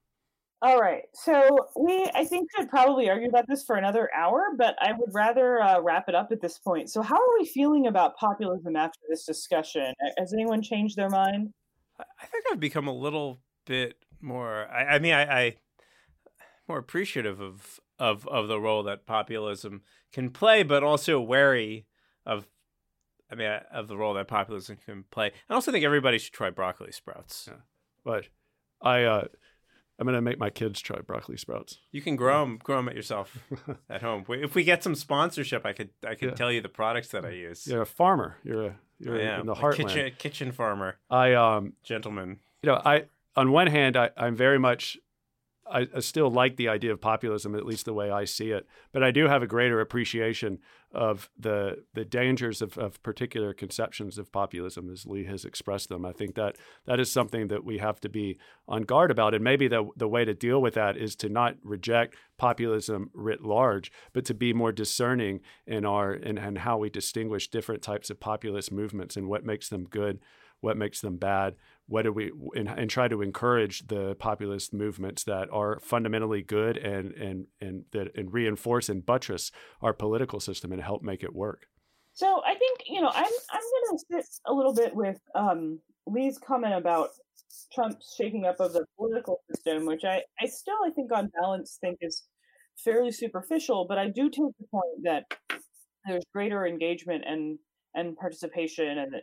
All right. So we, I think, could probably argue about this for another hour, but I would rather uh, wrap it up at this point. So, how are we feeling about populism after this discussion? Has anyone changed their mind? I think I've become a little bit more. I, I mean, I, I more appreciative of of of the role that populism can play, but also wary of I mean, of the role that populism can play. I also think everybody should try broccoli sprouts. Yeah. But I, uh, I'm gonna make my kids try broccoli sprouts. You can grow them, grow them at yourself at home. If we get some sponsorship, I could, I could yeah. tell you the products that I use. You're a farmer. You're a, you're I in the heartland. Kitchen, kitchen farmer. I, um, gentleman. You know, I on one hand, I, I'm very much I, I, still like the idea of populism, at least the way I see it. But I do have a greater appreciation of the the dangers of, of particular conceptions of populism, as Lee has expressed them. I think that that is something that we have to be on guard about. And maybe the the way to deal with that is to not reject populism writ large, but to be more discerning in our in, in how we distinguish different types of populist movements and what makes them good what makes them bad, what do we and, and try to encourage the populist movements that are fundamentally good and and and that and reinforce and buttress our political system and help make it work. So I think you know I'm I'm going to sit a little bit with um, Lee's comment about Trump's shaking up of the political system, which I I still I think on balance think is fairly superficial, but I do take the point that there's greater engagement and and participation, and that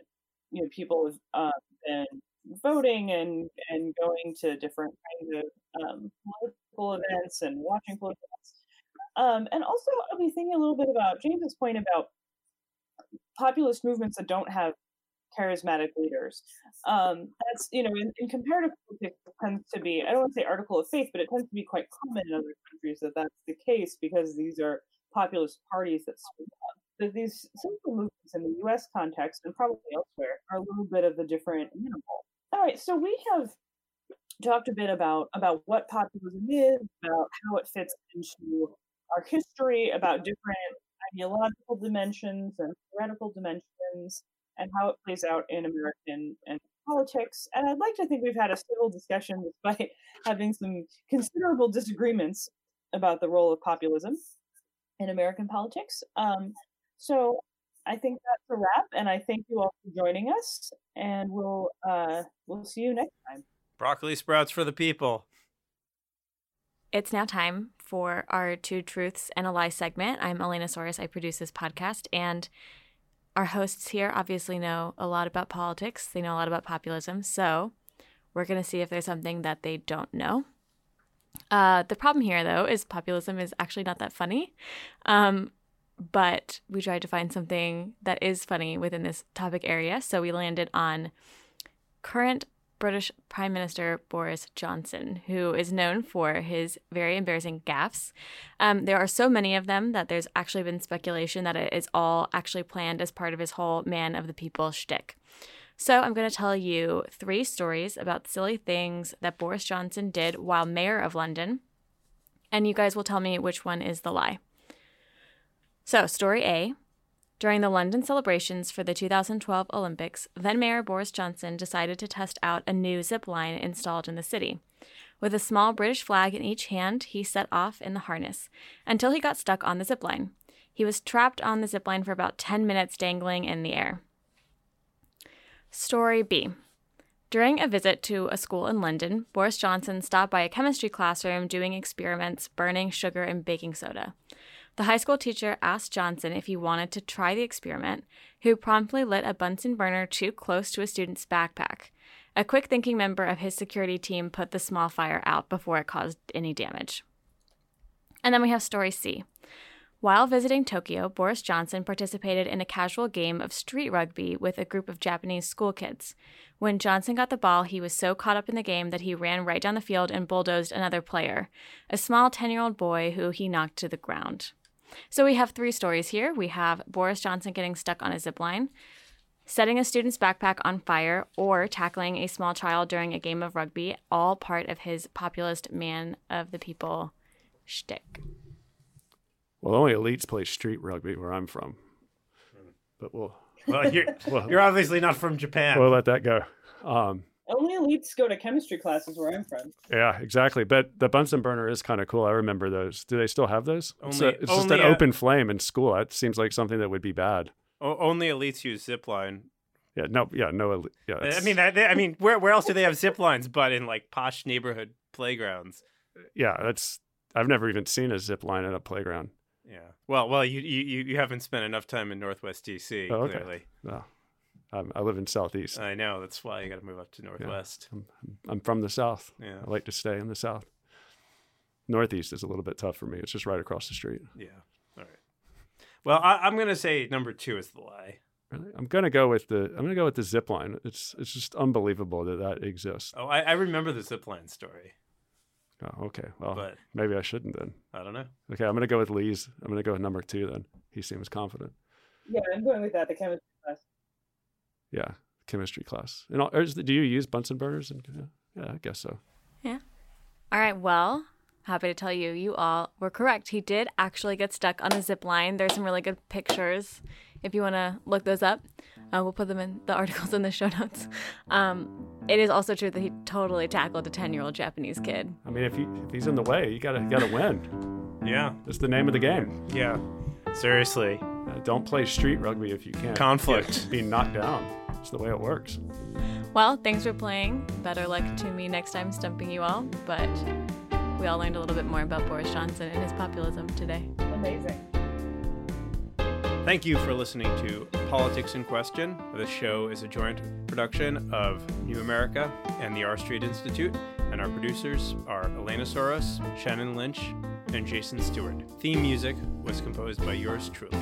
you know people have uh, been voting and and going to different kinds of um, political events and watching political events. Um, and also, I'll be thinking a little bit about James's point about populist movements that don't have charismatic leaders. Um, that's you know, in, in comparative politics, it tends to be I don't want to say article of faith, but it tends to be quite common in other countries that that's the case because these are populist parties that spring up. But these social movements in the U.S. context and probably elsewhere are a little bit of a different animal. All right, so we have talked a bit about about what populism is, about how it fits into our history, about different ideological dimensions and theoretical dimensions, and how it plays out in American and politics. And I'd like to think we've had a civil discussion despite having some considerable disagreements about the role of populism in American politics. Um, so I think that's a wrap, and I thank you all for joining us, and we'll uh, we'll see you next time. Broccoli sprouts for the people. It's now time for our Two Truths and a Lie segment. I'm Elena Souris. I produce this podcast, and our hosts here obviously know a lot about politics. They know a lot about populism. So we're going to see if there's something that they don't know. Uh, the problem here, though, is populism is actually not that funny. Um, but we tried to find something that is funny within this topic area. So we landed on current British Prime Minister Boris Johnson, who is known for his very embarrassing gaffes. Um, there are so many of them that there's actually been speculation that it is all actually planned as part of his whole man of the people shtick. So I'm going to tell you three stories about silly things that Boris Johnson did while mayor of London, and you guys will tell me which one is the lie. So, story A during the London celebrations for the 2012 Olympics, then Mayor Boris Johnson decided to test out a new zip line installed in the city. With a small British flag in each hand, he set off in the harness until he got stuck on the zip line. He was trapped on the zip line for about 10 minutes, dangling in the air. Story B. During a visit to a school in London, Boris Johnson stopped by a chemistry classroom doing experiments burning sugar and baking soda. The high school teacher asked Johnson if he wanted to try the experiment, who promptly lit a Bunsen burner too close to a student's backpack. A quick thinking member of his security team put the small fire out before it caused any damage. And then we have story C. While visiting Tokyo, Boris Johnson participated in a casual game of street rugby with a group of Japanese school kids. When Johnson got the ball, he was so caught up in the game that he ran right down the field and bulldozed another player, a small 10 year old boy who he knocked to the ground. So we have three stories here. We have Boris Johnson getting stuck on a zip line, setting a student's backpack on fire, or tackling a small child during a game of rugby, all part of his populist man of the people shtick. Well, only elites play street rugby where I'm from, but we'll Well, you're, Well- you're obviously not from Japan. we'll let that go. Um, Only elites go to chemistry classes where I'm from. yeah, exactly. But the Bunsen burner is kind of cool. I remember those. Do they still have those? it's a- Only- it's just only an a- open flame in school. That seems like something that would be bad. Only elites use zip line. Yeah, no, yeah, no, eli- yeah. I mean, I, I mean, where where else do they have zip lines but in like posh neighborhood playgrounds? yeah, that's. I've never even seen a zip line at a playground. Yeah. Well, well, you you you haven't spent enough time in Northwest DC. Oh, okay. Clearly, No, I'm, I live in Southeast. I know. That's why you got to move up to Northwest. I'm, I'm from the South. Yeah. I like to stay in the South. Northeast is a little bit tough for me. It's just right across the street. Yeah. All right. Well, I, I'm gonna say number two is the lie. Really? I'm gonna go with the. I'm gonna go with the zip line. It's it's just unbelievable that that exists. Oh, I, I remember the zip line story, Oh, okay. Well, but maybe I shouldn't then. I don't know. Okay, I'm gonna go with Lee's. I'm gonna go with number two then. He seems confident. Yeah, I'm going with that. The chemistry class. Yeah, chemistry class. And all, or is the, do you use Bunsen burners? And yeah, yeah, I guess so. Yeah. All right, well, happy to tell you, you all were correct. He did actually get stuck on a zip line. There's some really good pictures if you want to look those up. Uh, we'll put them in the articles in the show notes. Um, it is also true that he totally tackled a 10 year old Japanese kid. I mean, if, he, if he's in the way, you gotta gotta win. Yeah. It's the name of the game. Yeah. Seriously. Uh, don't play street rugby if you can't. Conflict. Get- Being knocked down. It's the way it works. Well, thanks for playing. Better luck to me next time stumping you all. But we all learned a little bit more about Boris Johnson and his populism today. Amazing. Thank you for listening to Politics in Question. The show is a joint production of New America and the R Street Institute, and our producers are Elena Souris, Shannon Lynch, and Jason Stewart. Theme music was composed by yours truly.